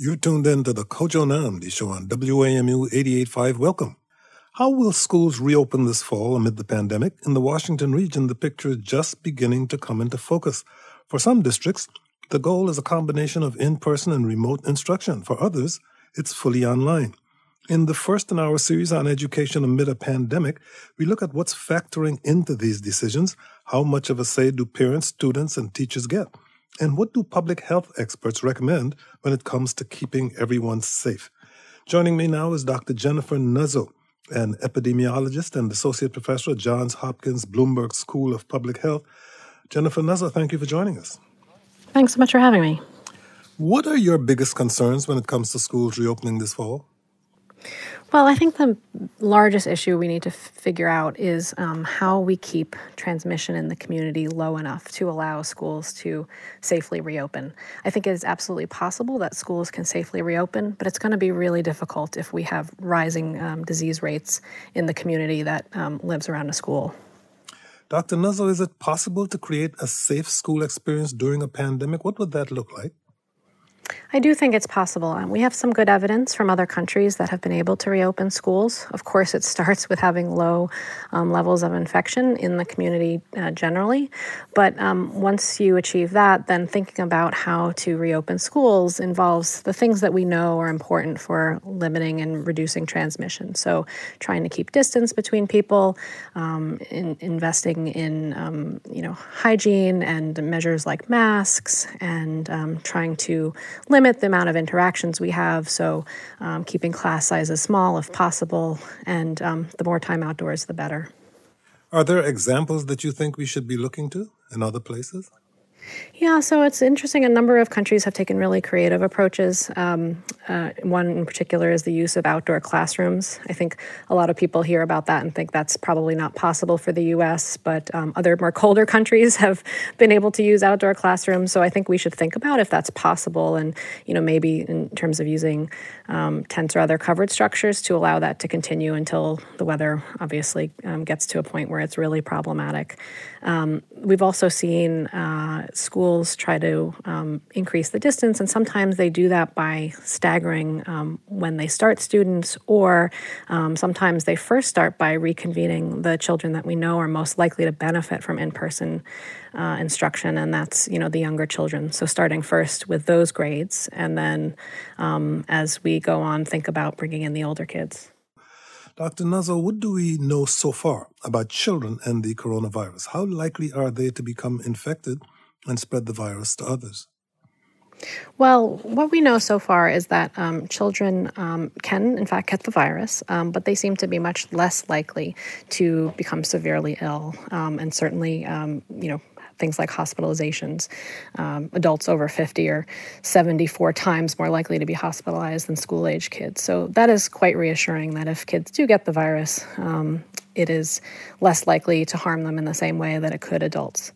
You're tuned in to the Kojo Nnamdi show on WAMU 88.5. Welcome. How will schools reopen this fall amid the pandemic? In the Washington region, the picture is just beginning to come into focus. For some districts, the goal is a combination of in person and remote instruction. For others, it's fully online. In the first in our series on education amid a pandemic, we look at what's factoring into these decisions. How much of a say do parents, students, and teachers get? And what do public health experts recommend when it comes to keeping everyone safe? Joining me now is Dr. Jennifer Nuzzo, an epidemiologist and associate professor at Johns Hopkins Bloomberg School of Public Health. Jennifer Nuzzo, thank you for joining us. Thanks so much for having me. What are your biggest concerns when it comes to schools reopening this fall? Well, I think the largest issue we need to figure out is um, how we keep transmission in the community low enough to allow schools to safely reopen. I think it is absolutely possible that schools can safely reopen, but it's going to be really difficult if we have rising um, disease rates in the community that um, lives around a school. Dr. Nuzzo, is it possible to create a safe school experience during a pandemic? What would that look like? I do think it's possible. Um, we have some good evidence from other countries that have been able to reopen schools. Of course, it starts with having low um, levels of infection in the community uh, generally. But um, once you achieve that, then thinking about how to reopen schools involves the things that we know are important for limiting and reducing transmission. So, trying to keep distance between people, um, in, investing in um, you know hygiene and measures like masks, and trying to limit the amount of interactions we have. So, um, keeping class sizes small if possible, and um, the more time outdoors, the better. Are there examples that you think we should be looking to in other places? Yeah, so it's interesting. A number of countries have taken really creative approaches. Um, uh, one in particular is the use of outdoor classrooms. I think a lot of people hear about that and think that's probably not possible for the US, but um, other more colder countries have been able to use outdoor classrooms. So I think we should think about if that's possible and, you know, maybe in terms of using um, tents or other covered structures to allow that to continue until the weather obviously um, gets to a point where it's really problematic. Um, we've also seen uh, schools try to um, increase the distance, and sometimes they do that by staggering um, when they start students, or um, sometimes they first start by reconvening the children that we know are most likely to benefit from in-person uh, instruction, and that's you know the younger children. So starting first with those grades, and then um, as we go on, think about bringing in the older kids. Dr. Nuzzo, what do we know so far about children and the coronavirus? How likely are they to become infected and spread the virus to others? Well, what we know so far is that um, children um, can, in fact, get the virus, um, but they seem to be much less likely to become severely ill. Um, and certainly, um, you know, things like hospitalizations. Um, adults over 50 are 74 times more likely to be hospitalized than school age kids. So that is quite reassuring that if kids do get the virus, um, it is less likely to harm them in the same way that it could adults.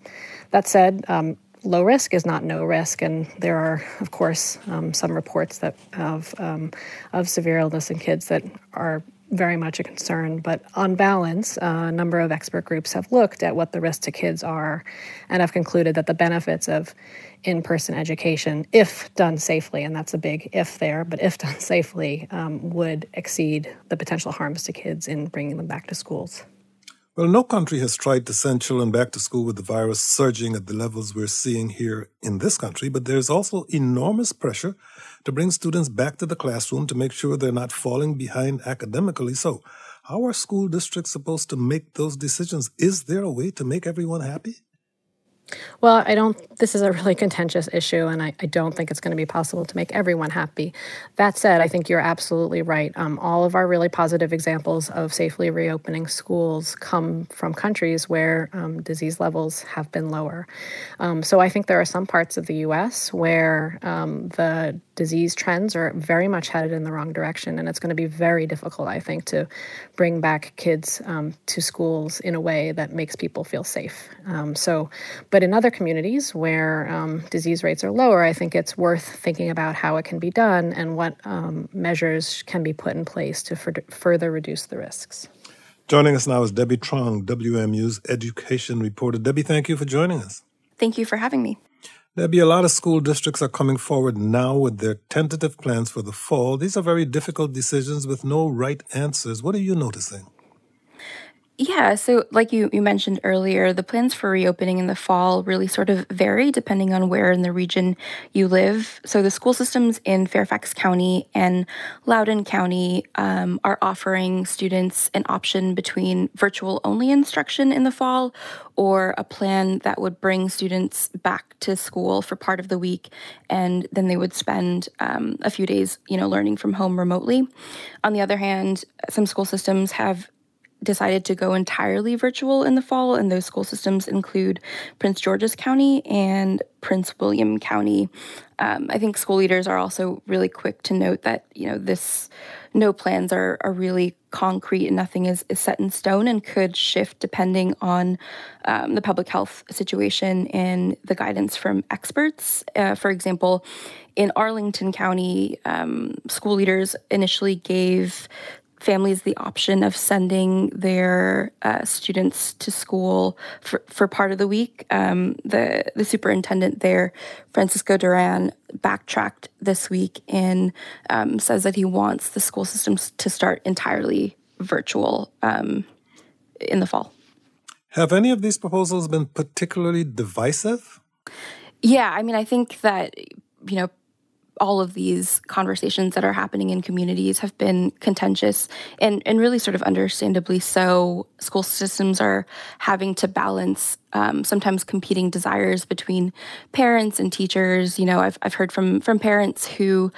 That said, um, low risk is not no risk, and there are, of course, um, some reports that of um, of severe illness in kids that are very much a concern. But on balance, a number of expert groups have looked at what the risks to kids are and have concluded that the benefits of in person education, if done safely, and that's a big if there, but if done safely, um, would exceed the potential harms to kids in bringing them back to schools. Well, no country has tried to send children back to school with the virus surging at the levels we're seeing here in this country, but there's also enormous pressure to bring students back to the classroom to make sure they're not falling behind academically. So, how are school districts supposed to make those decisions? Is there a way to make everyone happy? Well, I don't, this is a really contentious issue, and I, I don't think it's going to be possible to make everyone happy. That said, I think you're absolutely right. Um, all of our really positive examples of safely reopening schools come from countries where um, disease levels have been lower. Um, so I think there are some parts of the US where um, the disease trends are very much headed in the wrong direction, and it's going to be very difficult, I think, to bring back kids um, to schools in a way that makes people feel safe. Um, so, but in other communities where um, disease rates are lower, I think it's worth thinking about how it can be done and what um, measures can be put in place to further reduce the risks. Joining us now is Debbie Truong, WAMU's education reporter. Debbie, thank you for joining us. Thank you for having me. There'll be a lot of school districts are coming forward now with their tentative plans for the fall. These are very difficult decisions with no right answers. What are you noticing? Yeah, so like you, you mentioned earlier, the plans for reopening in the fall really sort of vary depending on where in the region you live. So the school systems in Fairfax County and Loudoun County um, are offering students an option between virtual only instruction in the fall or a plan that would bring students back to school for part of the week and then they would spend um, a few days you know learning from home remotely on the other hand some school systems have decided to go entirely virtual in the fall, and those school systems include Prince George's County and Prince William County. Um, I think school leaders are also really quick to note that you know this no plans are are really concrete and nothing is, is set in stone and could shift depending on um, the public health situation and the guidance from experts. Uh, for example, in Arlington County, um, school leaders initially gave families the option of sending their uh, students to school for, for part of the week. Um, the the superintendent there, Francisco Duran, backtracked this week and um, says that he wants the school systems to start entirely virtual um, in the fall. Have any of these proposals been particularly divisive? Yeah, I mean, I think that you know all of these conversations that are happening in communities have been contentious and, and really sort of understandably so. School systems are having to balance um, sometimes competing desires between parents and teachers. You know, I've, I've heard from from parents who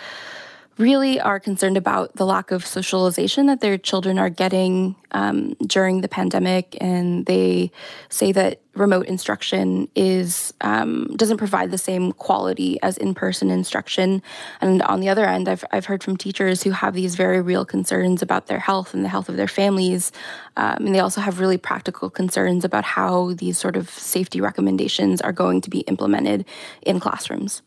really are concerned about the lack of socialization that their children are getting um, during the pandemic, and they say that remote instruction is um, doesn't provide the same quality as in-person instruction. And on the other end, I've I've heard from teachers who have these very real concerns about their health and the health of their families, um, and they also have really practical concerns about how these sort of safety recommendations are going to be implemented in classrooms.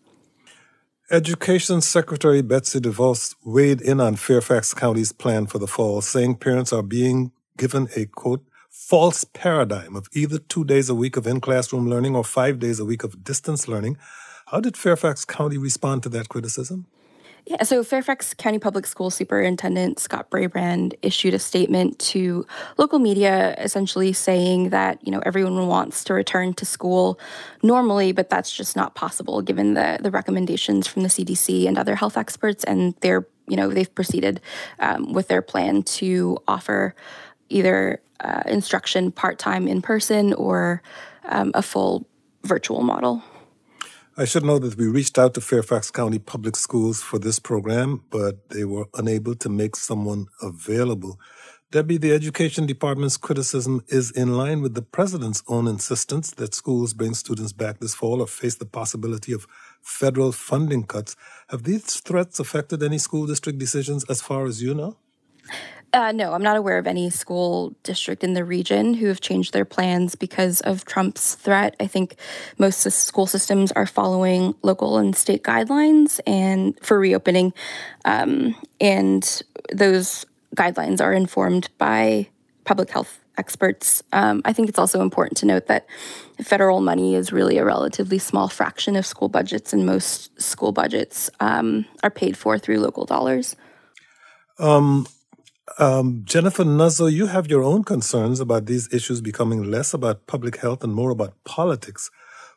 Education Secretary Betsy DeVos weighed in on Fairfax County's plan for the fall, saying parents are being given a quote, false paradigm of either two days a week of in classroom learning or five days a week of distance learning. How did Fairfax County respond to that criticism? Yeah, so Fairfax County Public School Superintendent Scott Brabrand issued a statement to local media essentially saying that, you know, everyone wants to return to school normally, but that's just not possible given the, the recommendations from the CDC and other health experts. And they're, you know, they've proceeded um, with their plan to offer either uh, instruction part time in person or um, a full virtual model. I should know that we reached out to Fairfax County Public Schools for this program, but they were unable to make someone available. Debbie, the Education Department's criticism is in line with the President's own insistence that schools bring students back this fall or face the possibility of federal funding cuts. Have these threats affected any school district decisions as far as you know? Uh, no, I'm not aware of any school district in the region who have changed their plans because of Trump's threat. I think most school systems are following local and state guidelines and for reopening, um, and those guidelines are informed by public health experts. Um, I think it's also important to note that federal money is really a relatively small fraction of school budgets, and most school budgets um, are paid for through local dollars. Um, um, Jennifer Nuzzo, you have your own concerns about these issues becoming less about public health and more about politics.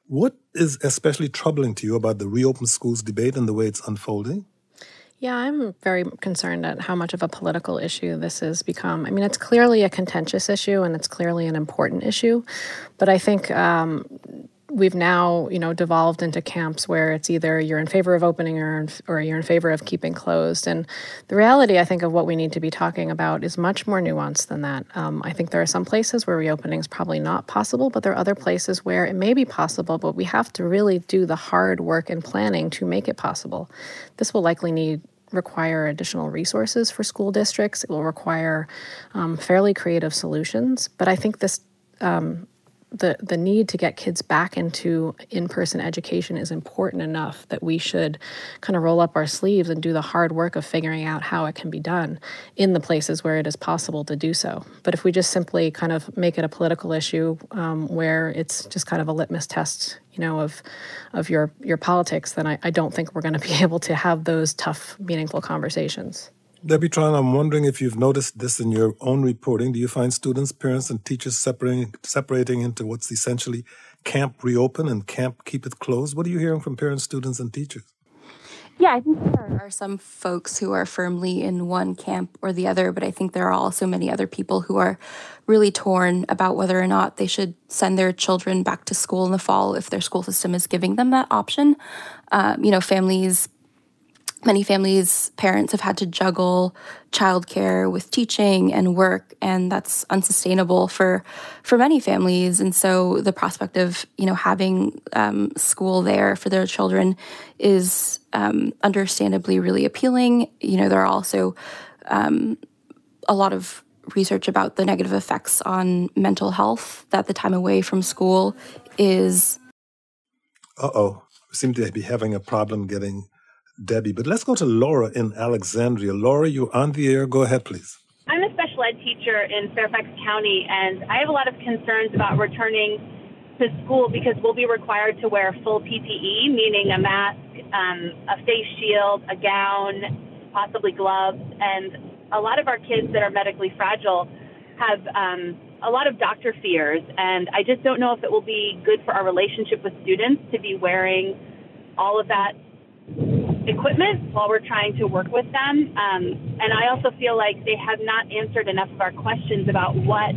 What is especially troubling to you about the reopen schools debate and the way it's unfolding? Yeah, I'm very concerned at how much of a political issue this has become. I mean, it's clearly a contentious issue and it's clearly an important issue, but I think um, we've now you know devolved into camps where it's either you're in favor of opening or or you're in favor of keeping closed. And the reality i think of what we need to be talking about is much more nuanced than that. Um, i think there are some places where reopening is probably not possible but there are other places where it may be possible but we have to really do the hard work and planning to make it possible. This will likely need require additional resources for school districts. It will require um, fairly creative solutions. But i think this um, the the need to get kids back into in-person education is important enough that we should kind of roll up our sleeves and do the hard work of figuring out how it can be done in the places where it is possible to do so. But if we just simply kind of make it a political issue um, where it's just kind of a litmus test, you know, of of your your politics, then I, I don't think we're going to be able to have those tough, meaningful conversations. Debbie Truong, I'm wondering if you've noticed this in your own reporting. Do you find students, parents, and teachers separating separating into what's essentially camp reopen and camp keep it closed? What are you hearing from parents, students, and teachers? Yeah, I think there are some folks who are firmly in one camp or the other, but I think there are also many other people who are really torn about whether or not they should send their children back to school in the fall if their school system is giving them that option. Um, you know, families many families parents have had to juggle childcare with teaching and work and that's unsustainable for for many families. And so the prospect of you know having um, school there for their children is um, understandably really appealing. You know there are also um, a lot of research about the negative effects on mental health that the time away from school is uh-oh. We seem to be having a problem getting Debbie. But let's go to Laura in Alexandria. Laura, you're on the air. Go ahead, please. I'm a special ed teacher in Fairfax County, and I have a lot of concerns about returning to school because we'll be required to wear full PPE, meaning a mask, um, a face shield, a gown, possibly gloves. And a lot of our kids that are medically fragile have um, a lot of doctor fears, and I just don't know if it will be good for our relationship with students to be wearing all of that equipment while we're trying to work with them. Um, and I also feel like they have not answered enough of our questions about what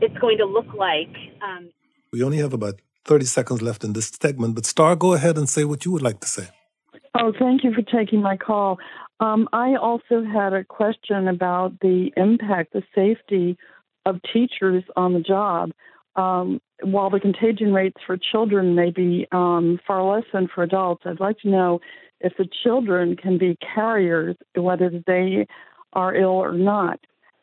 it's going to look like. Um, we only have about 30 seconds left in this segment, but Star, go ahead and say what you would like to say. Oh, thank you for taking my call. Um, I also had a question about the impact, the safety of teachers on the job. Um, while the contagion rates for children may be um, far less than for adults, I'd like to know if the children can be carriers, whether they are ill or not.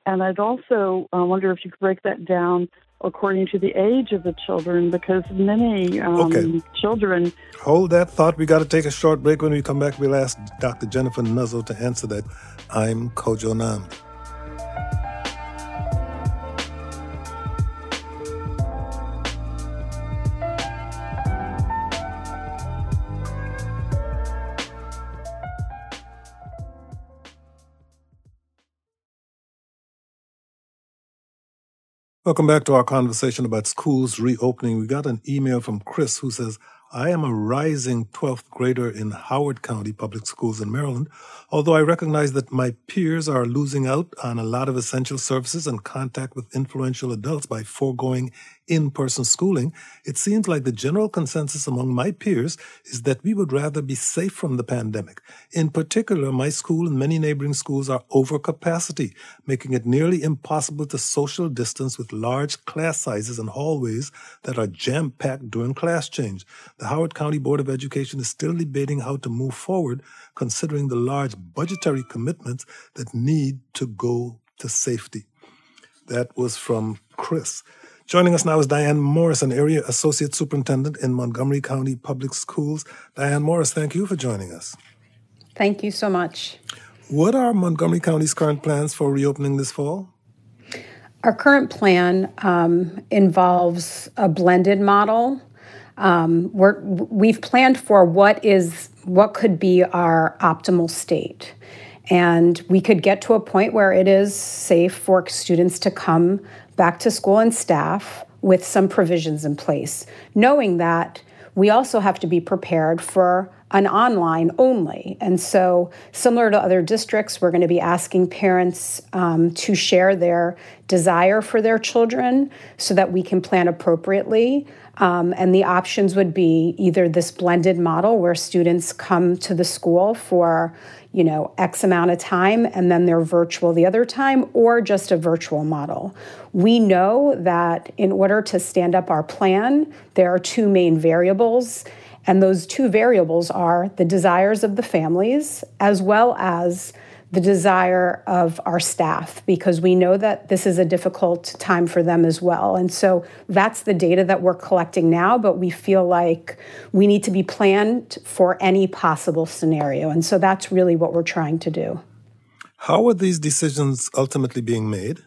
And I'd also uh, wonder if you could break that down according to the age of the children, because many um, okay. children. Hold that thought. We got to take a short break. When we come back, we'll ask Dr. Jennifer Nuzzo to answer that. I'm Kojo Nnamdi. Welcome back to our conversation about schools reopening. We got an email from Chris who says, I am a rising 12th grader in Howard County Public Schools in Maryland. Although I recognize that my peers are losing out on a lot of essential services and contact with influential adults by foregoing in-person schooling, it seems like the general consensus among my peers is that we would rather be safe from the pandemic. In particular, my school and many neighboring schools are over capacity, making it nearly impossible to social distance with large class sizes and hallways that are jam-packed during class change. The Howard County Board of Education is still debating how to move forward, considering the large budgetary commitments that need to go to safety. That was from Chris. Joining us now is Diane Morris, an area associate superintendent in Montgomery County Public Schools. Diane Morris, thank you for joining us. Thank you so much. What are Montgomery County's current plans for reopening this fall? Our current plan um, involves a blended model um, we're, we've planned for what is what could be our optimal state. And we could get to a point where it is safe for students to come back to school and staff with some provisions in place, knowing that we also have to be prepared for an online only. And so, similar to other districts, we're going to be asking parents um, to share their desire for their children so that we can plan appropriately. Um, and the options would be either this blended model where students come to the school for, you know, X amount of time and then they're virtual the other time, or just a virtual model. We know that in order to stand up our plan, there are two main variables. And those two variables are the desires of the families as well as the desire of our staff because we know that this is a difficult time for them as well. And so that's the data that we're collecting now, but we feel like we need to be planned for any possible scenario. And so that's really what we're trying to do. How are these decisions ultimately being made?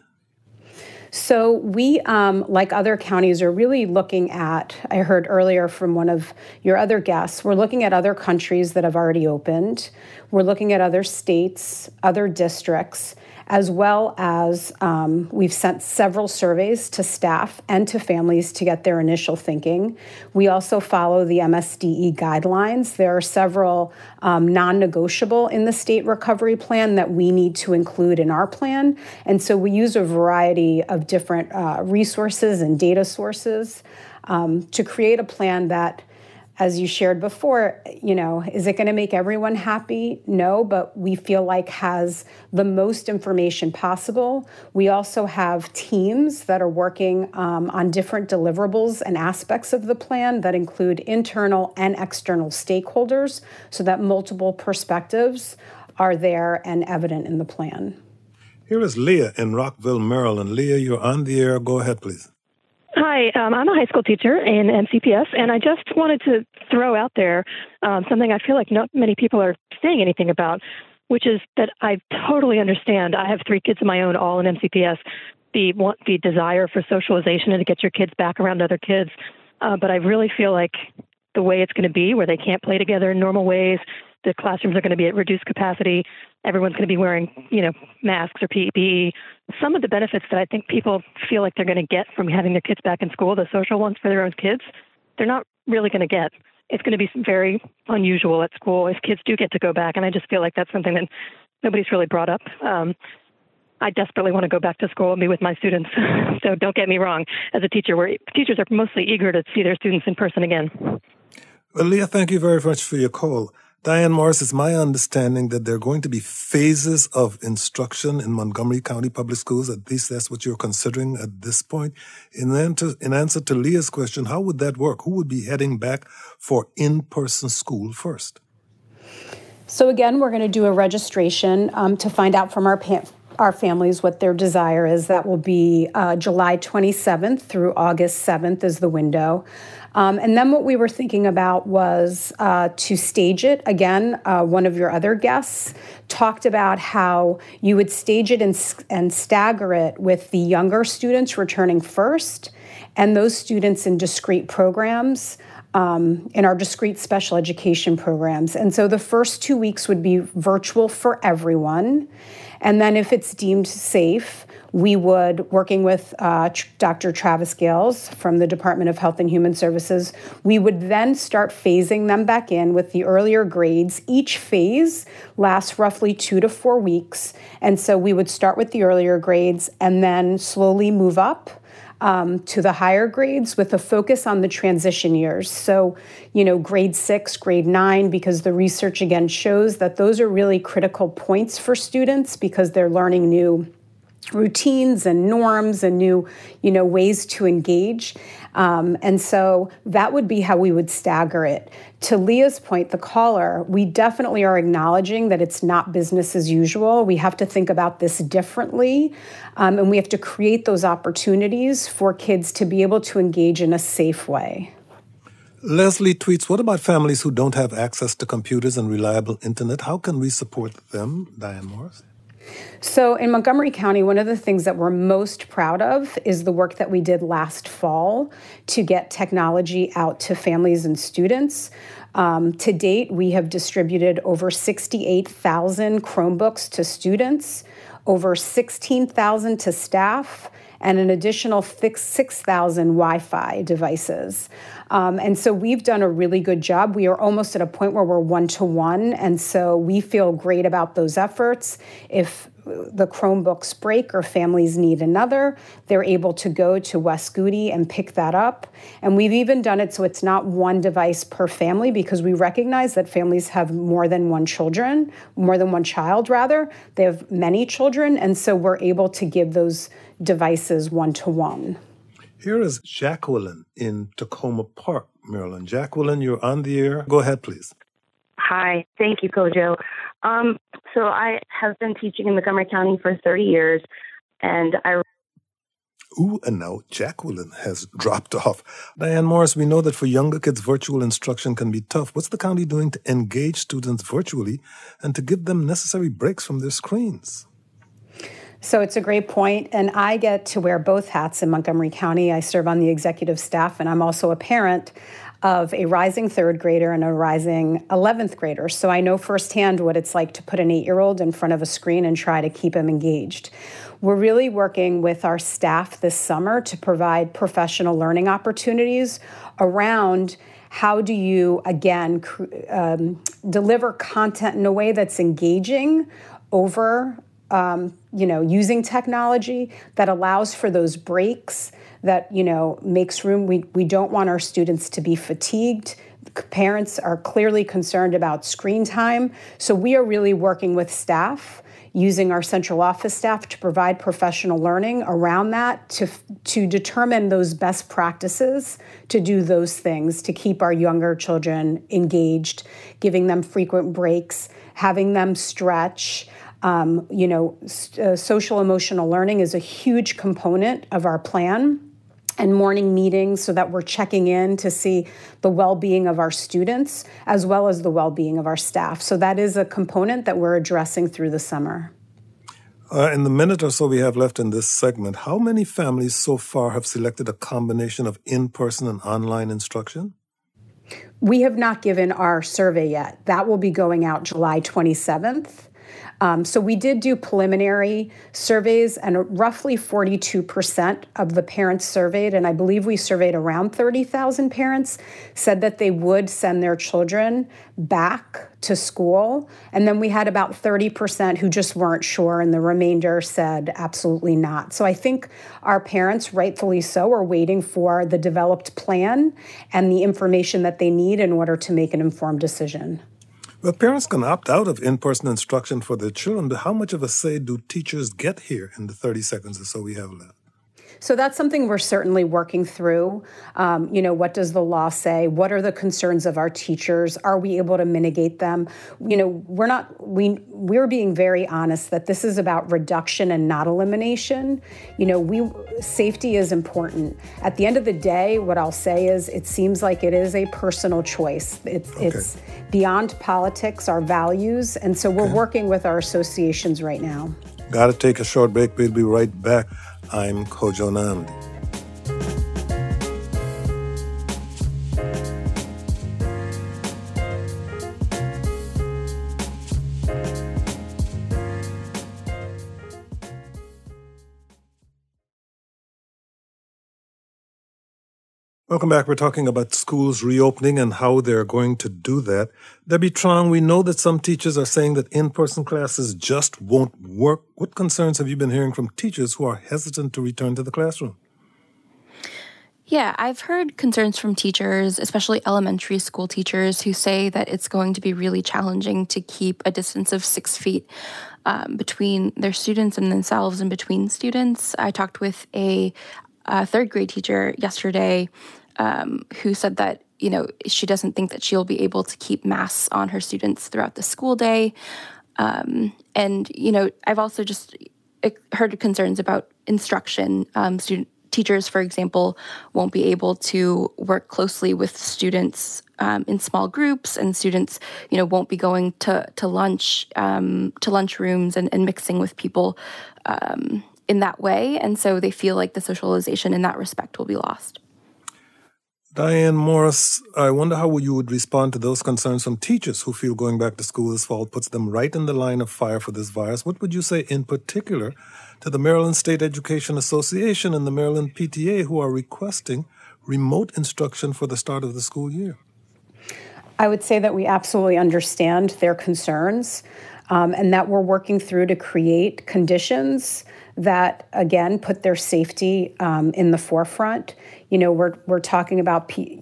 So we, um, like other counties, are really looking at. I heard earlier from one of your other guests. We're looking at other countries that have already opened. We're looking at other states, other districts, as well as um, we've sent several surveys to staff and to families to get their initial thinking. We also follow the MSDE guidelines. There are several um, non negotiable in the state recovery plan that we need to include in our plan. And so we use a variety of different uh, resources and data sources um, to create a plan that as you shared before, you know, is it going to make everyone happy? No, but we feel like has the most information possible. We also have teams that are working um, on different deliverables and aspects of the plan that include internal and external stakeholders so that multiple perspectives are there and evident in the plan. Here is Leah in Rockville, Maryland. Leah, you're on the air. Go ahead, please. Hi, um, I'm a high school teacher in MCPS, and I just wanted to throw out there um, something I feel like not many people are saying anything about, which is that I totally understand. I have three kids of my own, all in MCPS. The want, the desire for socialization and to get your kids back around other kids, uh, but I really feel like the way it's going to be, where they can't play together in normal ways, the classrooms are going to be at reduced capacity. Everyone's going to be wearing, you know, masks or PPE. Some of the benefits that I think people feel like they're going to get from having their kids back in school, the social ones for their own kids, they're not really going to get. It's going to be very unusual at school if kids do get to go back, and I just feel like that's something that nobody's really brought up. Um, I desperately want to go back to school and be with my students. so don't get me wrong. As a teacher, where teachers are mostly eager to see their students in person again. Well, Leah, thank you very much for your call. Diane Morris, it's my understanding that there are going to be phases of instruction in Montgomery County Public Schools. At least that's what you're considering at this point. In, answer, in answer to Leah's question, how would that work? Who would be heading back for in person school first? So, again, we're going to do a registration um, to find out from our our families what their desire is. That will be uh, July 27th through August 7th is the window. Um, and then what we were thinking about was uh, to stage it. Again, uh, one of your other guests talked about how you would stage it and, and stagger it with the younger students returning first and those students in discrete programs. Um, in our discrete special education programs. And so the first two weeks would be virtual for everyone. And then, if it's deemed safe, we would, working with uh, Dr. Travis Gayles from the Department of Health and Human Services, we would then start phasing them back in with the earlier grades. Each phase lasts roughly two to four weeks. And so we would start with the earlier grades and then slowly move up. Um, to the higher grades with a focus on the transition years. So, you know, grade six, grade nine, because the research again shows that those are really critical points for students because they're learning new routines and norms and new you know ways to engage um, and so that would be how we would stagger it to leah's point the caller we definitely are acknowledging that it's not business as usual we have to think about this differently um, and we have to create those opportunities for kids to be able to engage in a safe way Leslie tweets, What about families who don't have access to computers and reliable internet? How can we support them? Diane Morris. So, in Montgomery County, one of the things that we're most proud of is the work that we did last fall to get technology out to families and students. Um, to date, we have distributed over 68,000 Chromebooks to students, over 16,000 to staff, and an additional 6,000 Wi Fi devices. Um, and so we've done a really good job. We are almost at a point where we're one to one. And so we feel great about those efforts. If the Chromebooks break or families need another, they're able to go to West Goody and pick that up. And we've even done it so it's not one device per family because we recognize that families have more than one children, more than one child rather. They have many children, and so we're able to give those devices one to one. Here is Jacqueline in Takoma Park, Maryland. Jacqueline, you're on the air. Go ahead, please. Hi. Thank you, Kojo. Um, so I have been teaching in Montgomery County for 30 years, and I Ooh, and now Jacqueline has dropped off. Diane Morris, we know that for younger kids, virtual instruction can be tough. What's the county doing to engage students virtually and to give them necessary breaks from their screens? So it's a great point, and I get to wear both hats in Montgomery County. I serve on the executive staff, and I'm also a parent of a rising third grader and a rising 11th grader. So I know firsthand what it's like to put an eight year old in front of a screen and try to keep him engaged. We're really working with our staff this summer to provide professional learning opportunities around how do you, again, um, deliver content in a way that's engaging over um, you know using technology that allows for those breaks that you know makes room. We, we don't want our students to be fatigued. Parents are clearly concerned about screen time. So we are really working with staff using our central office staff to provide professional learning around that to, to determine those best practices to do those things to keep our younger children engaged giving them frequent breaks having them stretch. Um, you know uh, social emotional learning is a huge component of our plan and morning meetings so that we're checking in to see the well-being of our students as well as the well-being of our staff. So that is a component that we're addressing through the summer. Uh, in the minute or so we have left in this segment how many families so far have selected a combination of in-person and online instruction? We have not given our survey yet. That will be going out july 27th um, so we did do preliminary surveys, and roughly 42% of the parents surveyed, and I believe we surveyed around 30,000 parents, said that they would send their children back to school. And then we had about 30% who just weren't sure, and the remainder said absolutely not. So I think our parents, rightfully so, are waiting for the developed plan and the information that they need in order to make an informed decision. Well, parents can opt out of in person instruction for their children, but how much of a say do teachers get here in the 30 seconds or so we have left? So that's something we're certainly working through. Um, you know, what does the law say? What are the concerns of our teachers? Are we able to mitigate them? You know, we're not we we're being very honest that this is about reduction and not elimination. You know, we safety is important. At the end of the day, what I'll say is it seems like it is a personal choice. It's okay. it's beyond politics, our values, and so we're okay. working with our associations right now. Got to take a short break. We'll be right back. I'm Kojo Nnamdi. Welcome back. We're talking about schools reopening and how they're going to do that. Debbie Truong, we know that some teachers are saying that in-person classes just won't work. What concerns have you been hearing from teachers who are hesitant to return to the classroom? Yeah, I've heard concerns from teachers, especially elementary school teachers, who say that it's going to be really challenging to keep a distance of six feet um, between their students and themselves and between students. I talked with a a third grade teacher yesterday um, who said that you know she doesn't think that she'll be able to keep masks on her students throughout the school day. Um, and you know i've also just heard concerns about instruction. Um, student teachers for example won't be able to work closely with students um, in small groups and students you know won't be going to to lunch um, to lunch rooms and, and mixing with people. Um, in that way. And so they feel like the socialization in that respect will be lost. Diane Morris, I wonder how you would respond to those concerns from teachers who feel going back to school this fall puts them right in the line of fire for this virus. What would you say in particular to the Maryland State Education Association and the Maryland PTA who are requesting remote instruction for the start of the school year? I would say that we absolutely understand their concerns um, and that we're working through to create conditions that again put their safety um, in the forefront. You know, we're we're talking about P-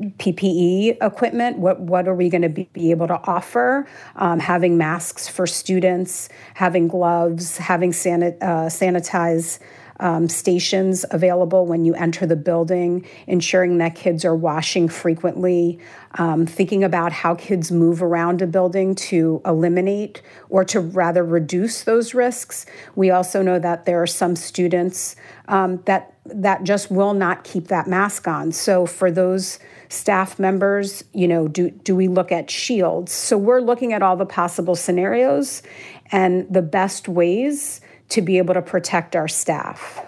PPE equipment. What what are we going to be, be, able to offer? Um, having masks for students, having gloves, having sanit- uh, sanitize um, stations available when you enter the building, ensuring that kids are washing frequently, um, thinking about how kids move around a building to eliminate or to rather reduce those risks. We also know that there are some students um, that that just will not keep that mask on. So for those staff members, you know, do do we look at shields? So we're looking at all the possible scenarios and the best ways to be able to protect our staff.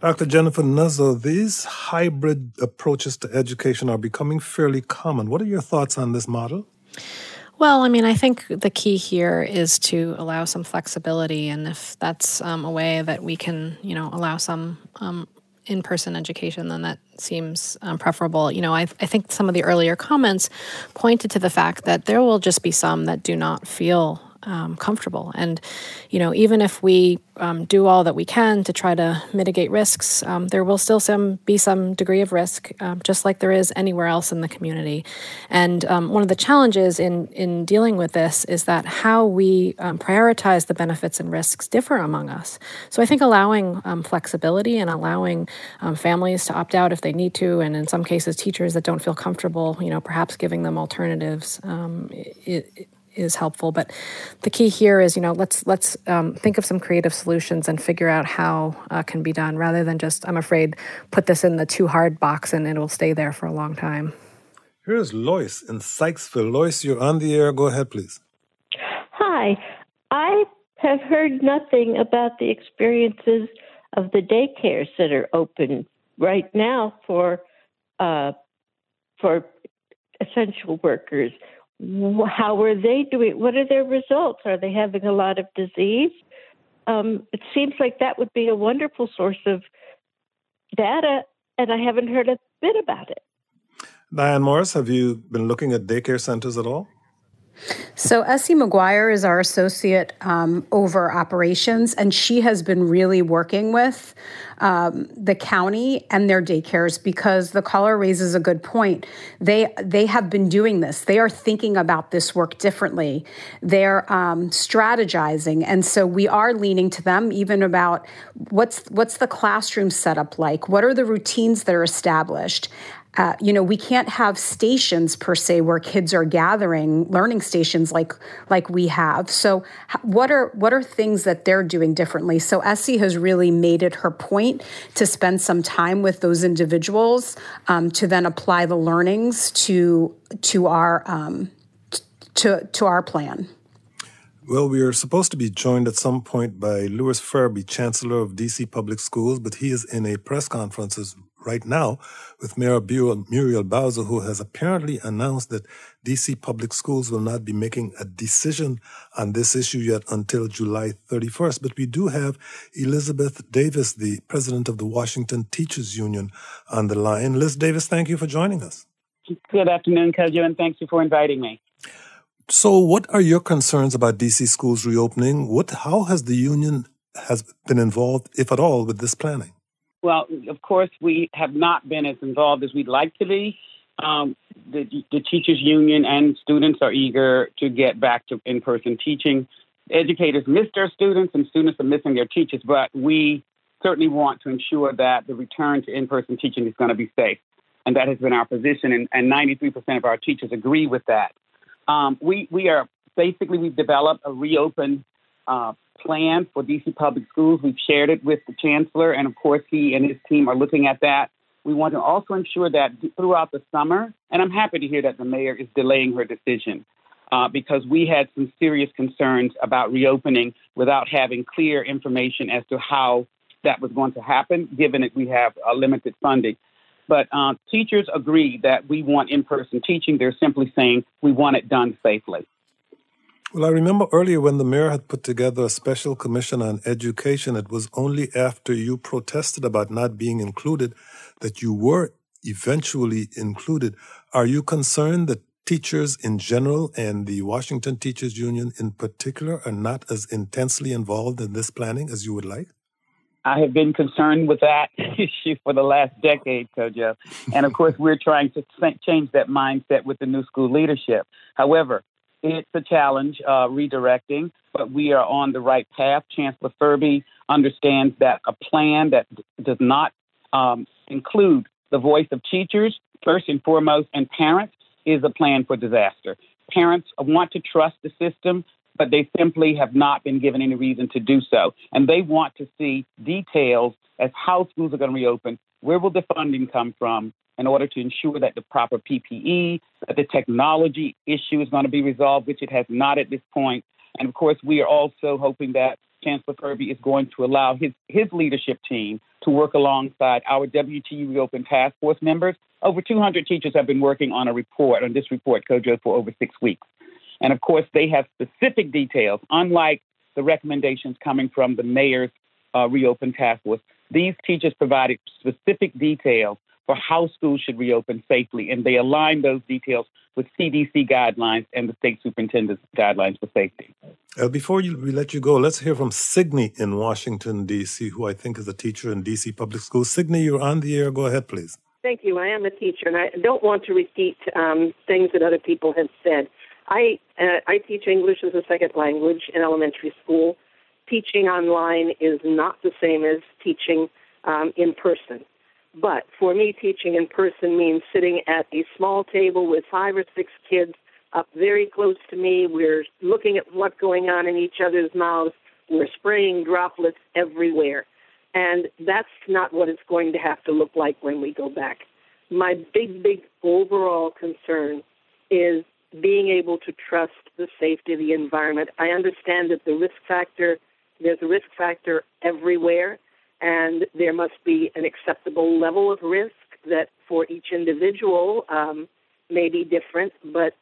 Dr. Jennifer Nuzzo, these hybrid approaches to education are becoming fairly common. What are your thoughts on this model? Well, I mean, I think the key here is to allow some flexibility, and if that's um, a way that we can, you know, allow some um, in-person education, then that seems um, preferable. You know, I, I think some of the earlier comments pointed to the fact that there will just be some that do not feel um, comfortable. And, you know, even if we um, do all that we can to try to mitigate risks, um, there will still some be some degree of risk, um, just like there is anywhere else in the community. And um, one of the challenges in in dealing with this is that how we um, prioritize the benefits and risks differ among us. So I think allowing flexibility and allowing families to opt out if they need to, and in some cases teachers that don't feel comfortable, you know, perhaps giving them alternatives. It, it, is helpful. But the key here is, you know, let's let's um, think of some creative solutions and figure out how uh, can be done, rather than just, I'm afraid, put this in the too hard box and it'll stay there for a long time. Here's Lois in Sykesville. Lois, you're on the air. Go ahead, please. Hi, I have heard nothing about the experiences of the daycares that are open right now for uh, for essential workers how are they doing? What are their results? Are they having a lot of disease? Um, it seems like that would be a wonderful source of data, and I haven't heard a bit about it. Diane Morris, have you been looking at daycare centers at all? So, Essie McGuire is our associate um, over operations, and she has been really working with um, the county and their daycares because the caller raises a good point. They they have been doing this. They are thinking about this work differently. They're um, strategizing, and so we are leaning to them even about what's what's the classroom setup like. What are the routines that are established? Uh, you know, we can't have stations per se where kids are gathering, learning stations like like we have. So, what are what are things that they're doing differently? So, Essie has really made it her point to spend some time with those individuals um, to then apply the learnings to to our um, to to our plan. Well, we are supposed to be joined at some point by Lewis Ferebee, Chancellor of DC Public Schools, but he is in a press conference right now with Mayor Muriel Bowser, who has apparently announced that DC public schools will not be making a decision on this issue yet until July 31st. But we do have Elizabeth Davis, the president of the Washington Teachers Union, on the line. Liz Davis, thank you for joining us. Good afternoon, Kojo, and thank you for inviting me. So, what are your concerns about DC schools reopening? What, how has the union has been involved, if at all, with this planning? Well, of course, we have not been as involved as we'd like to be. Um, the, the teachers union and students are eager to get back to in-person teaching. Educators miss their students and students are missing their teachers, but we certainly want to ensure that the return to in-person teaching is going to be safe. And that has been our position, and, and 93% of our teachers agree with that. Um, we, we are basically, we've developed a reopen uh, plan for DC Public Schools. We've shared it with the Chancellor, and of course, he and his team are looking at that. We want to also ensure that throughout the summer, and I'm happy to hear that the mayor is delaying her decision uh, because we had some serious concerns about reopening without having clear information as to how that was going to happen, given that we have a limited funding. But uh, teachers agree that we want in person teaching. They're simply saying we want it done safely. Well, I remember earlier when the mayor had put together a special commission on education, it was only after you protested about not being included that you were eventually included. Are you concerned that teachers in general and the Washington Teachers Union in particular are not as intensely involved in this planning as you would like? I have been concerned with that issue for the last decade, Kojo. And of course, we're trying to change that mindset with the new school leadership. However, it's a challenge uh, redirecting, but we are on the right path. Chancellor Ferebee understands that a plan that d- does not um, include the voice of teachers, first and foremost, and parents is a plan for disaster. Parents want to trust the system, but they simply have not been given any reason to do so. And they want to see details as how schools are going to reopen, where will the funding come from, in order to ensure that the proper PPE, that the technology issue is going to be resolved, which it has not at this point. And of course, we are also hoping that Chancellor Ferebee is going to allow his, his leadership team to work alongside our WTU Reopen Task Force members. Over 200 teachers have been working on a report, on this report, Kojo, for over six weeks. And of course, they have specific details, unlike the recommendations coming from the mayor's uh, Reopen Task Force. These teachers provided specific details for how schools should reopen safely, and they align those details with CDC guidelines and the state superintendent's guidelines for safety. Uh, before you, we let you go, let's hear from Signe in Washington, D.C., who I think is a teacher in D.C. public schools. Signe, you're on the air. Go ahead, please. Thank you. I am a teacher, and I don't want to repeat um, things that other people have said. I uh, I teach English as a second language in elementary school. Teaching online is not the same as teaching um, in person. But for me, teaching in person means sitting at a small table with five or six kids up very close to me. We're looking at what's going on in each other's mouths. We're spraying droplets everywhere. And that's not what it's going to have to look like when we go back. My big, big overall concern is being able to trust the safety of the environment. I understand that the risk factor, there's a risk factor everywhere and there must be an acceptable level of risk that for each individual um, may be different, but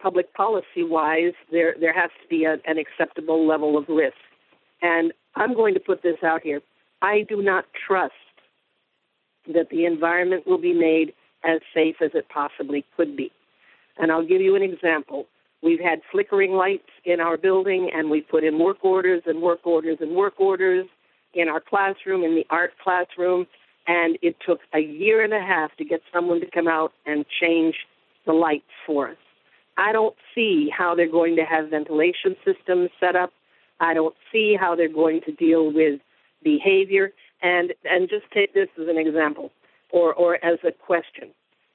public policy wise, there, there has to be a, an acceptable level of risk. And I'm going to put this out here. I do not trust that the environment will be made as safe as it possibly could be. And I'll give you an example. We've had flickering lights in our building, and we put in work orders and work orders and work orders in our classroom, in the art classroom, and it took a year and a half to get someone to come out and change the lights for us. I don't see how they're going to have ventilation systems set up. I don't see how they're going to deal with behavior. And and just take this as an example, or or as a question.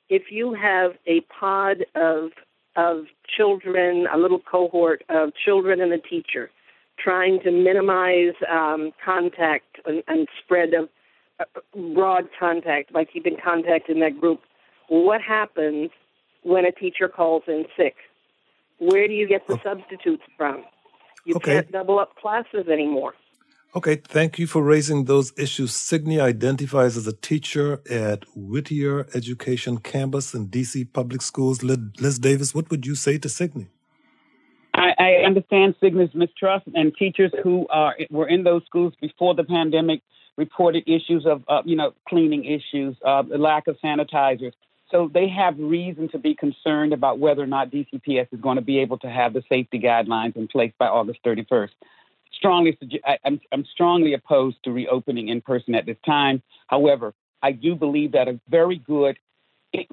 If you have a pod of of children, a little cohort of children and a teacher, trying to minimize um, contact and, and spread of uh, broad contact by keeping contact in that group. What happens when a teacher calls in sick? Where do you get the substitutes from? You Okay. can't double up classes anymore. Okay, thank you for raising those issues. Signe identifies as a teacher at Whittier Education Campus in DC Public Schools. Liz Davis, what would you say to Signe? I, I understand Signe's mistrust, and teachers who are were in those schools before the pandemic reported issues of, uh, you know, cleaning issues, uh, the lack of sanitizers. So they have reason to be concerned about whether or not DCPS is going to be able to have the safety guidelines in place by August 31st. Strongly, I'm, I'm strongly opposed to reopening in person at this time. However, I do believe that a very good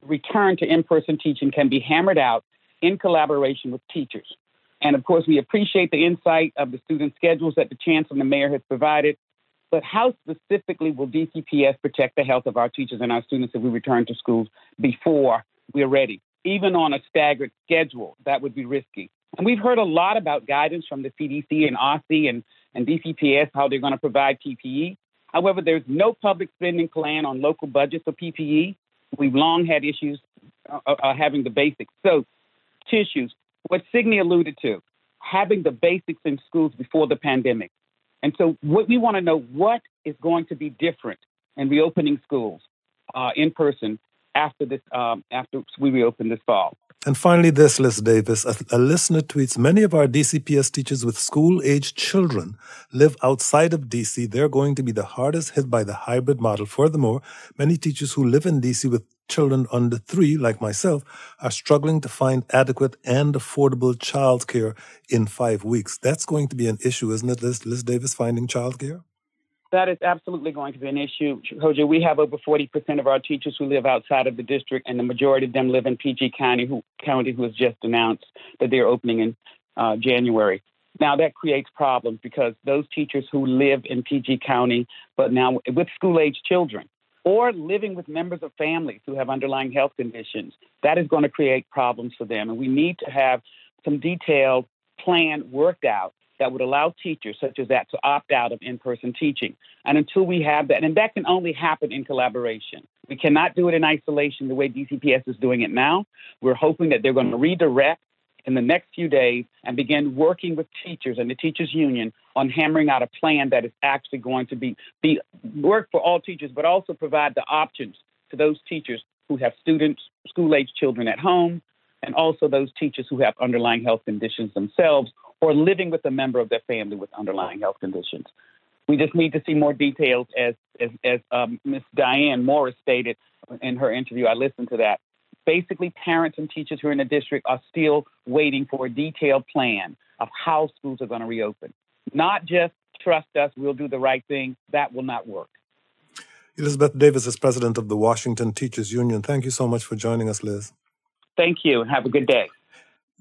return to in-person teaching can be hammered out in collaboration with teachers. And of course, we appreciate the insight of the student schedules that the chancellor and the mayor has provided. But how specifically will DCPS protect the health of our teachers and our students if we return to schools before we're ready? Even on a staggered schedule, that would be risky. And we've heard a lot about guidance from the CDC and OSSE and, and DCPS, how they're going to provide PPE. However, there's no public spending plan on local budgets for PPE. We've long had issues uh, uh, having the basics. So, tissues, what Signe alluded to, having the basics in schools before the pandemic. And so, what we want to know what is going to be different in reopening schools uh, in person after this, um, after we reopen this fall. And finally, this, Liz Davis. A, a listener tweets Many of our DCPS teachers with school aged children live outside of DC. They're going to be the hardest hit by the hybrid model. Furthermore, many teachers who live in DC with children under three, like myself, are struggling to find adequate and affordable childcare in five weeks. That's going to be an issue, isn't it, Liz, Liz Davis, finding childcare? That is absolutely going to be an issue, Kojo. We have over 40% of our teachers who live outside of the district, and the majority of them live in PG County, who, county, who has just announced that they're opening in uh, January. Now that creates problems because those teachers who live in PG County, but now with school age children, or living with members of families who have underlying health conditions, that is going to create problems for them. And we need to have some detailed plan worked out that would allow teachers such as that to opt out of in person teaching. And until we have that, and that can only happen in collaboration. We cannot do it in isolation the way DCPS is doing it now. We're hoping that they're going to redirect in the next few days and begin working with teachers and the teachers union on hammering out a plan that is actually going to be, be work for all teachers, but also provide the options to those teachers who have students, school age children at home, and also those teachers who have underlying health conditions themselves or living with a member of their family with underlying health conditions. We just need to see more details, as as, as um, Ms. Diane Morris stated in her interview. I listened to that. Basically, parents and teachers who are in the district are still waiting for a detailed plan of how schools are going to reopen. Not just trust us, we'll do the right thing. That will not work. Elizabeth Davis is president of the Washington Teachers Union. Thank you so much for joining us, Liz. Thank you, and have a good day.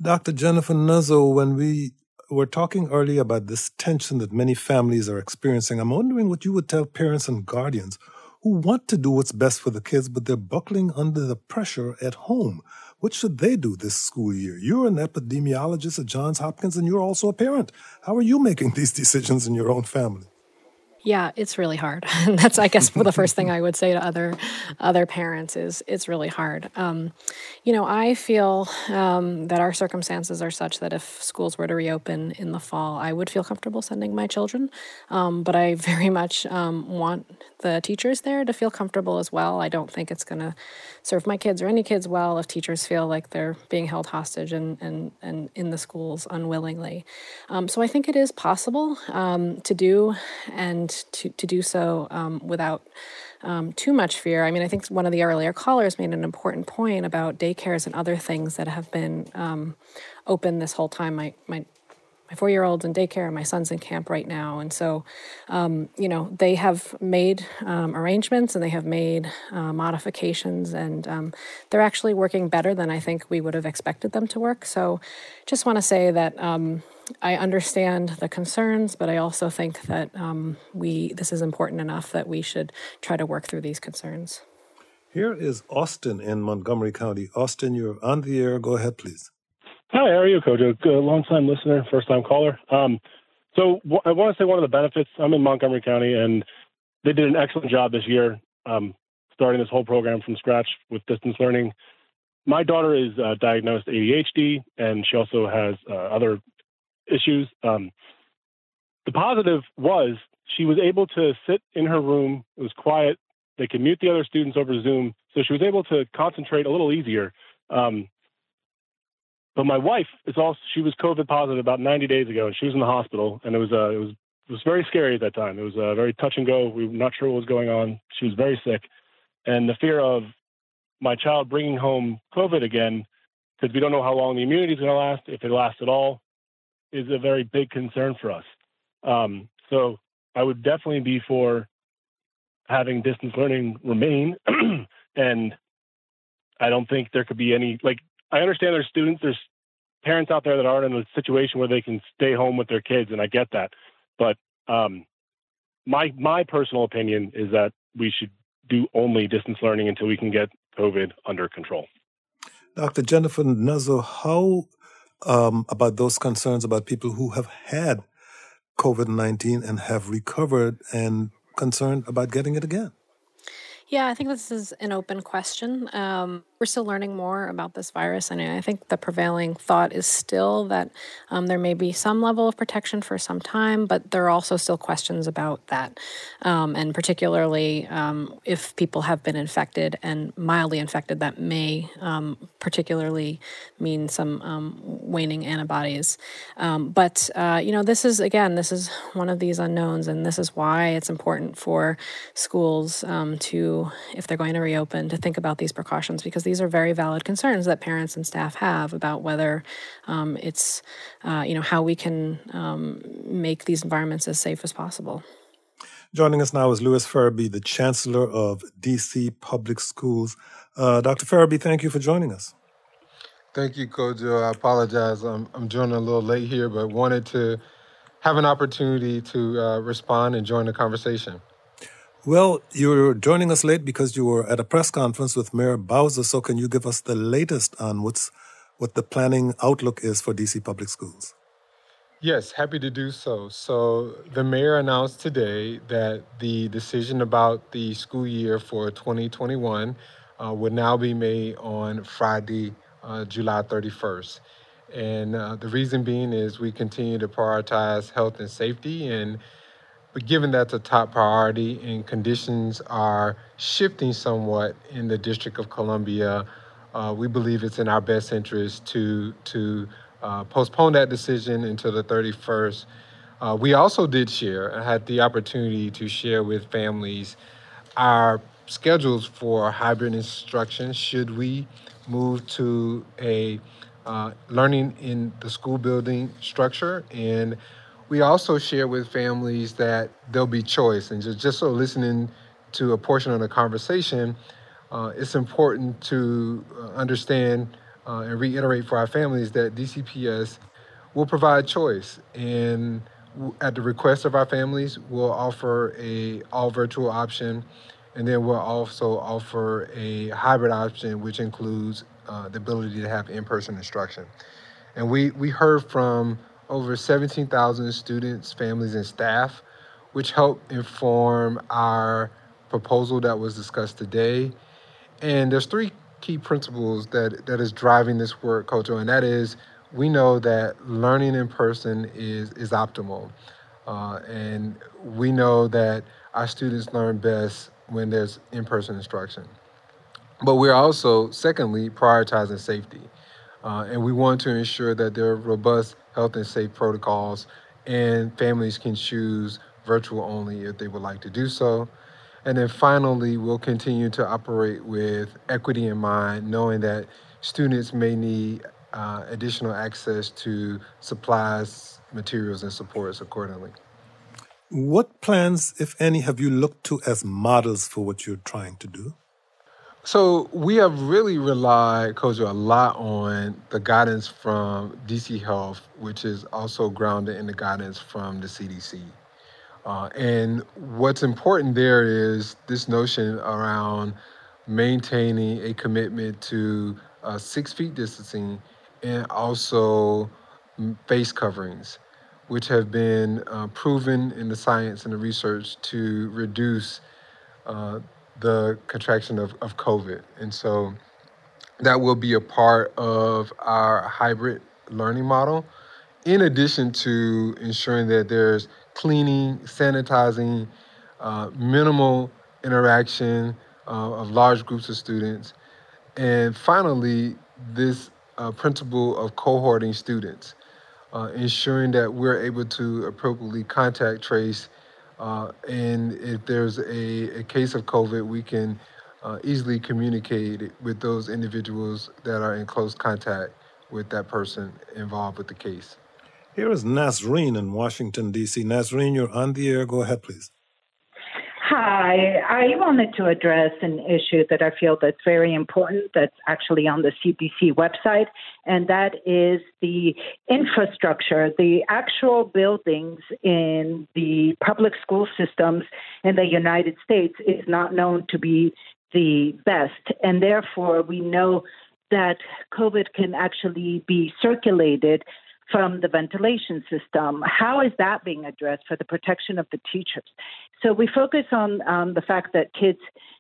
Dr. Jennifer Nuzzo, when we were talking earlier about this tension that many families are experiencing. I'm wondering what you would tell parents and guardians who want to do what's best for the kids, but they're buckling under the pressure at home. What should they do this school year? You're an epidemiologist at Johns Hopkins and you're also a parent. How are you making these decisions in your own family? Yeah, it's really hard. That's, I guess, the first thing I would say to other other parents is it's really hard. Um, you know, I feel um, that our circumstances are such that if schools were to reopen in the fall, I would feel comfortable sending my children. Um, but I very much um, want the teachers there to feel comfortable as well. I don't think it's going to serve my kids or any kids well if teachers feel like they're being held hostage and, and, and in the schools unwillingly. Um, so I think it is possible um, to do and to, to do so um, without um, too much fear. I mean, I think one of the earlier callers made an important point about daycares and other things that have been um, open this whole time. My, my my four year old's in daycare and my son's in camp right now. And so, um, you know, they have made um, arrangements and they have made uh, modifications and um, they're actually working better than I think we would have expected them to work. So, just want to say that. Um, I understand the concerns, but I also think that um, we this is important enough that we should try to work through these concerns. Here is Austin in Montgomery County. Austin, you're on the air. Go ahead, please. Hi, how are you, Kojo? Long time listener, first time caller. Um, so w- I want to say one of the benefits. I'm in Montgomery County, and they did an excellent job this year, um, starting this whole program from scratch with distance learning. My daughter is uh, diagnosed ADHD, and she also has uh, other issues. Um, the positive was she was able to sit in her room. It was quiet. They could mute the other students over Zoom, so she was able to concentrate a little easier. Um, but my wife is also she was COVID positive about 90 days ago, and she was in the hospital, and it was uh, it was it was very scary at that time. It was uh, very touch and go. We were not sure what was going on. She was very sick, and the fear of my child bringing home COVID again, because we don't know how long the immunity is going to last, if it lasts at all, is a very big concern for us. Um, so I would definitely be for having distance learning remain, and I don't think there could be any like I understand there's students, there's parents out there that aren't in a situation where they can stay home with their kids, and I get that. But um, my my personal opinion is that we should do only distance learning until we can get COVID under control. Dr. Jennifer Nuzzo, how um, about those concerns about people who have had COVID 19 and have recovered and concerned about getting it again? Yeah, I think this is an open question. Um, we're still learning more about this virus, and I think the prevailing thought is still that um, there may be some level of protection for some time, but there are also still questions about that. Um, and particularly um, if people have been infected and mildly infected, that may um, particularly mean some um, waning antibodies. but, uh, you know, this is, again, this is one of these unknowns, and this is why it's important for schools to if they're going to reopen, to think about these precautions because these are very valid concerns that parents and staff have about whether um, it's, uh, you know, how we can um, make these environments as safe as possible. Joining us now is Lewis Ferebee, the Chancellor of DC Public Schools. Uh, Dr. Farabee, thank you for joining us. Thank you, Kojo. I apologize. I'm, I'm joining a little late here, but wanted to have an opportunity to uh, respond and join the conversation. Well, you're joining us late because you were at a press conference with Mayor Bowser. So, can you give us the latest on what's what the planning outlook is for DC Public Schools? Yes, happy to do so. So, the mayor announced today that the decision about the school year for 2021 uh, would now be made on Friday, uh, July 31st. And uh, the reason being is we continue to prioritize health and safety and but given that's a top priority and conditions are shifting somewhat in the District of Columbia, uh, we believe it's in our best interest to to uh, postpone that decision until the 31st. Uh, we also did share, I had the opportunity to share with families our schedules for hybrid instruction should we move to a uh, learning in the school building structure and we also share with families that there'll be choice. And just, just so listening to a portion of the conversation, uh, it's important to uh, understand uh, and reiterate for our families that DCPS will provide choice. And at the request of our families, we'll offer a all virtual option. And then we'll also offer a hybrid option, which includes uh, the ability to have in-person instruction. And we, we heard from over 17,000 students, families, and staff, which helped inform our proposal that was discussed today. And there's three key principles that, that is driving this work culture, and that is we know that learning in person is, is optimal. Uh, and we know that our students learn best when there's in-person instruction. But we're also, secondly, prioritizing safety. Uh, and we want to ensure that there are robust health and safe protocols, and families can choose virtual only if they would like to do so. And then finally, we'll continue to operate with equity in mind, knowing that students may need uh, additional access to supplies, materials, and supports accordingly. What plans, if any, have you looked to as models for what you're trying to do? So we have really relied, Kojo, a lot on the guidance from DC Health, which is also grounded in the guidance from the CDC. Uh, and what's important there is this notion around maintaining a commitment to uh, six feet distancing and also face coverings, which have been uh, proven in the science and the research to reduce uh, the contraction of, of COVID. And so that will be a part of our hybrid learning model, in addition to ensuring that there's cleaning, sanitizing, uh, minimal interaction uh, of large groups of students. And finally, this uh, principle of cohorting students, uh, ensuring that we're able to appropriately contact trace uh, and if there's a, a, case of COVID, we can uh, easily communicate with those individuals that are in close contact with that person involved with the case. Here is Nazreen in Washington, D.C. Nazreen, you're on the air. Go ahead, please. Hi, I wanted to address an issue that I feel that's very important that's actually on the CDC website, and that is the infrastructure, the actual buildings in the public school systems in the United States is not known to be the best, and therefore we know that COVID can actually be circulated from the ventilation system. How is that being addressed for the protection of the teachers? So we focus on um, the fact that kids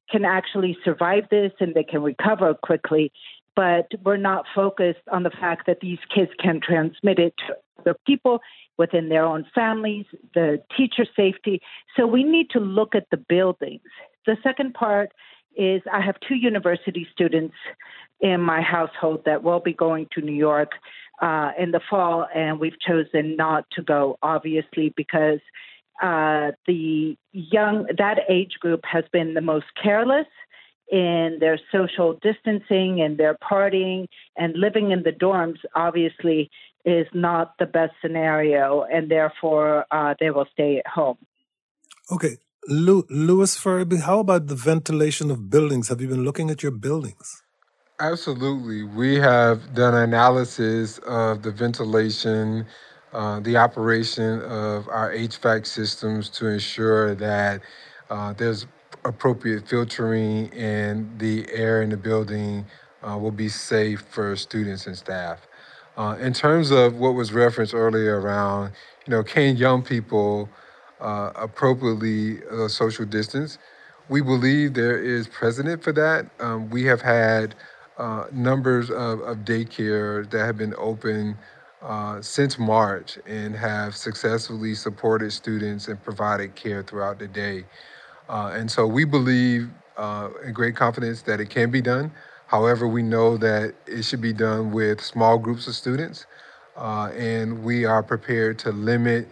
can actually survive this and they can recover quickly, but we're not focused on the fact that these kids can transmit it to other people within their own families, the teacher safety. So we need to look at the buildings. The second part is I have two university students in my household that will be going to New York uh, in the fall, and we've chosen not to go, obviously, because uh, the young that age group has been the most careless in their social distancing and their partying and living in the dorms. Obviously, is not the best scenario, and therefore uh, they will stay at home. Okay, Lewis Ferebee, how about the ventilation of buildings? Have you been looking at your buildings? Absolutely. We have done analysis of the ventilation, uh, the operation of our HVAC systems to ensure that uh, there's appropriate filtering and the air in the building uh, will be safe for students and staff. Uh, in terms of what was referenced earlier around, you know, can young people uh, appropriately uh, social distance? We believe there is precedent for that. Um, we have had uh, numbers of, of daycare that have been open uh, since March and have successfully supported students and provided care throughout the day. Uh, and so we believe uh, in great confidence that it can be done. However, we know that it should be done with small groups of students, uh, and we are prepared to limit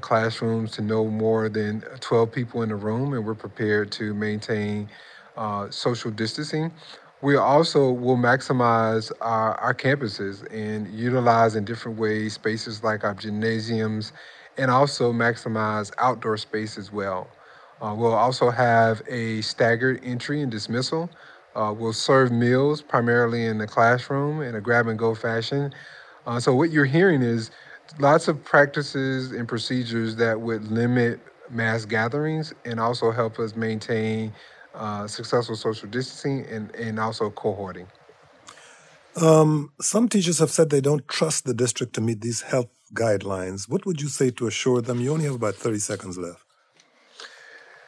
classrooms to no more than 12 people in the room, and we're prepared to maintain social distancing we also will maximize our, our campuses and utilize in different ways spaces like our gymnasiums and also maximize outdoor space as well. Uh, we'll also have a staggered entry and dismissal. Uh, we'll serve meals primarily in the classroom in a grab and go fashion. Uh, so, what you're hearing is lots of practices and procedures that would limit mass gatherings and also help us maintain uh, successful social distancing and, and also cohorting. Um, some teachers have said they don't trust the district to meet these health guidelines. What would you say to assure them? You only have about 30 seconds left.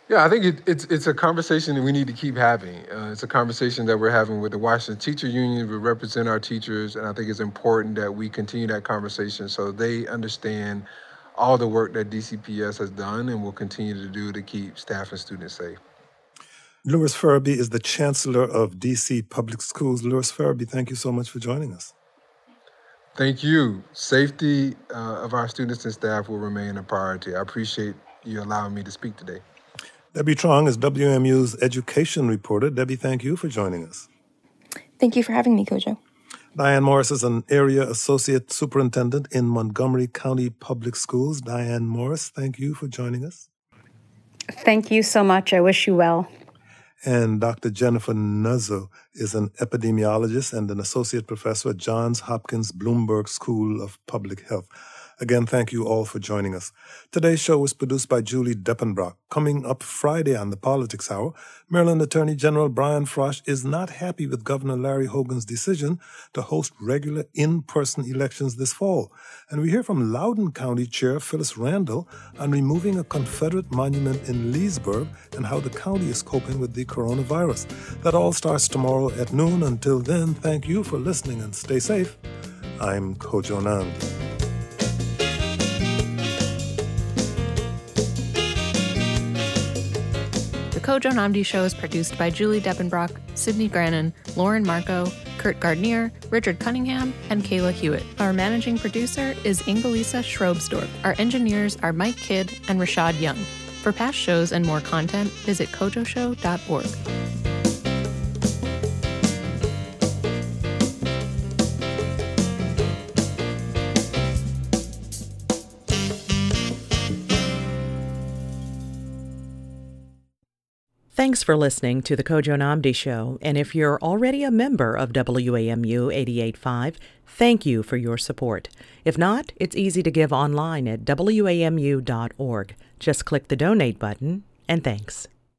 Yeah, I think it, it's it's a conversation that we need to keep having. Uh, it's a conversation that we're having with the Washington Teacher Union. We represent our teachers, and I think it's important that we continue that conversation so they understand all the work that DCPS has done and will continue to do to keep staff and students safe. Lewis Ferebee is the Chancellor of DC Public Schools. Lewis Ferebee, thank you so much for joining us. Thank you. Safety uh, of our students and staff will remain a priority. I appreciate you allowing me to speak today. Debbie Truong is WAMU's education reporter. Debbie, thank you for joining us. Thank you for having me, Kojo. Diane Morris is an area associate superintendent in Montgomery County Public Schools. Diane Morris, thank you for joining us. Thank you so much. I wish you well. And Dr. Jennifer Nuzzo is an epidemiologist and an associate professor at Johns Hopkins Bloomberg School of Public Health. Again, thank you all for joining us. Today's show was produced by Julie Depenbrock. Coming up Friday on the Politics Hour, Maryland Attorney General Brian Frosh is not happy with Governor Larry Hogan's decision to host regular in-person elections this fall. And we hear from Loudoun County Chair Phyllis Randall on removing a Confederate monument in Leesburg and how the county is coping with the coronavirus. That all starts tomorrow at noon. Until then, thank you for listening and stay safe. I'm Kojo Nnamdi. Kojo Nnamdi Show is produced by Julie Depenbrock, Cydney Grannan, Lauren Markoe, Kurt Gardner, Richard Cunningham, and Kayla Hewitt. Our managing producer is Ingalisa Schrobsdorff. Our engineers are Mike Kidd and Rashad Young. For past shows and more content, visit kojoshow.org. Thanks for listening to the Kojo Nnamdi Show. And if you're already a member of WAMU 885, thank you for your support. If not, it's easy to give online at WAMU.org. Just click the donate button, and thanks.